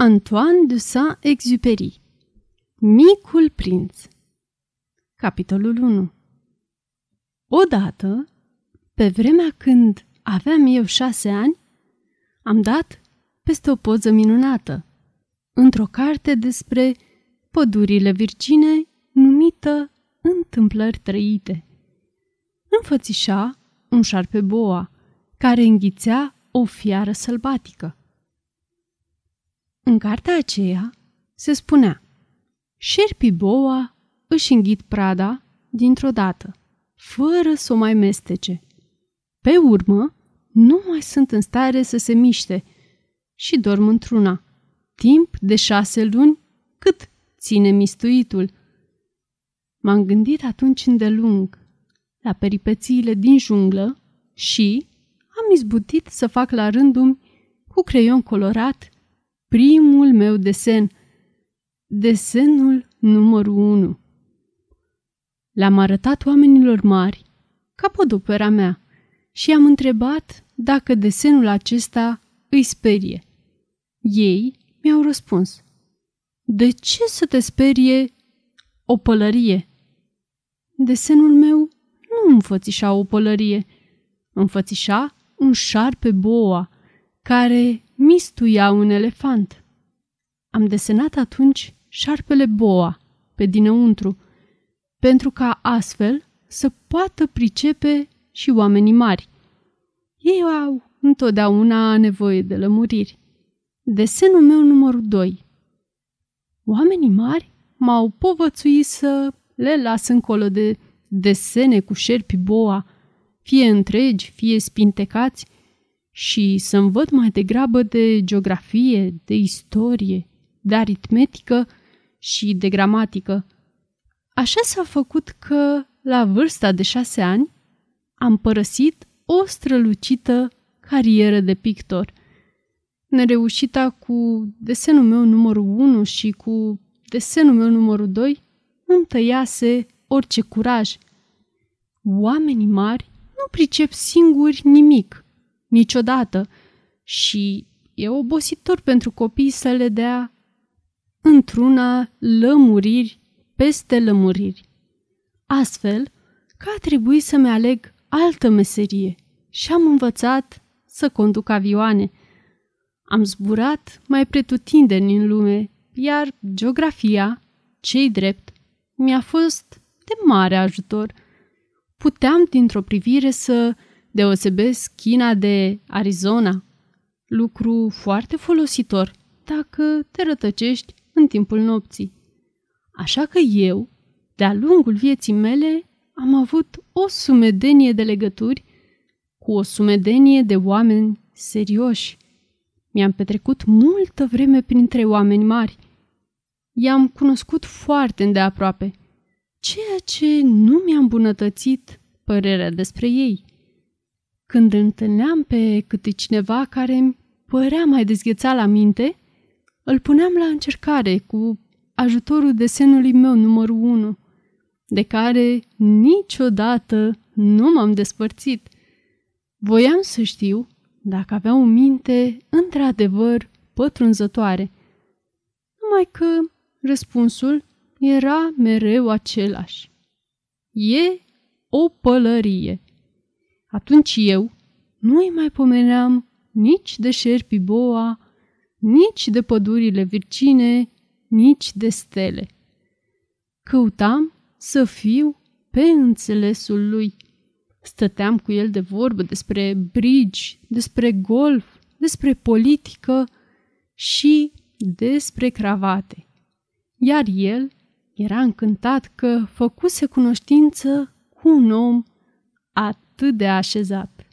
Antoine de Saint-Exupéry Micul prinț Capitolul 1 Odată, pe vremea când aveam eu șase ani, am dat peste o poză minunată, într-o carte despre pădurile virgine numită Întâmplări trăite. Înfățișa un șarpe boa, care înghițea o fiară sălbatică. În cartea aceea se spunea Șerpii boa își înghit prada dintr-o dată, fără să o mai mestece. Pe urmă, nu mai sunt în stare să se miște și dorm într-una, timp de șase luni cât ține mistuitul. M-am gândit atunci îndelung la peripețiile din junglă și am izbutit să fac la rândul cu creion colorat primul meu desen, desenul numărul 1. Le-am arătat oamenilor mari capodopera mea și am întrebat dacă desenul acesta îi sperie. Ei mi-au răspuns. De ce să te sperie o pălărie? Desenul meu nu înfățișa o pălărie, înfățișa un șarpe boa care mistuia un elefant. Am desenat atunci șarpele boa pe dinăuntru, pentru ca astfel să poată pricepe și oamenii mari. Ei au întotdeauna nevoie de lămuriri. Desenul meu numărul 2. Oamenii mari m-au povățuit să le las încolo de desene cu șerpi boa, fie întregi, fie spintecați, și să învăț mai degrabă de geografie, de istorie, de aritmetică și de gramatică. Așa s-a făcut că, la vârsta de șase ani, am părăsit o strălucită carieră de pictor. Nereușita cu desenul meu numărul 1 și cu desenul meu numărul 2 îmi tăiase orice curaj. Oamenii mari nu pricep singuri nimic – niciodată și e obositor pentru copii să le dea într-una lămuriri peste lămuriri. Astfel că a trebuit să-mi aleg altă meserie și am învățat să conduc avioane. Am zburat mai pretutindeni în lume, iar geografia, cei drept, mi-a fost de mare ajutor. Puteam dintr-o privire să deosebesc China de Arizona. Lucru foarte folositor dacă te rătăcești în timpul nopții. Așa că eu, de-a lungul vieții mele, am avut o sumedenie de legături cu o sumedenie de oameni serioși. Mi-am petrecut multă vreme printre oameni mari. I-am cunoscut foarte îndeaproape, ceea ce nu mi-a îmbunătățit părerea despre ei. Când întâlneam pe câte cineva care îmi părea mai dezghețat la minte, îl puneam la încercare cu ajutorul desenului meu numărul 1, de care niciodată nu m-am despărțit. Voiam să știu dacă avea o minte într-adevăr pătrunzătoare. Numai că răspunsul era mereu același. E o pălărie. Atunci eu nu îi mai pomeneam nici de șerpi boa, nici de pădurile virgine, nici de stele. Căutam să fiu pe înțelesul lui. Stăteam cu el de vorbă despre brigi, despre golf, despre politică și despre cravate. Iar el era încântat că făcuse cunoștință cu un om atât de așezat.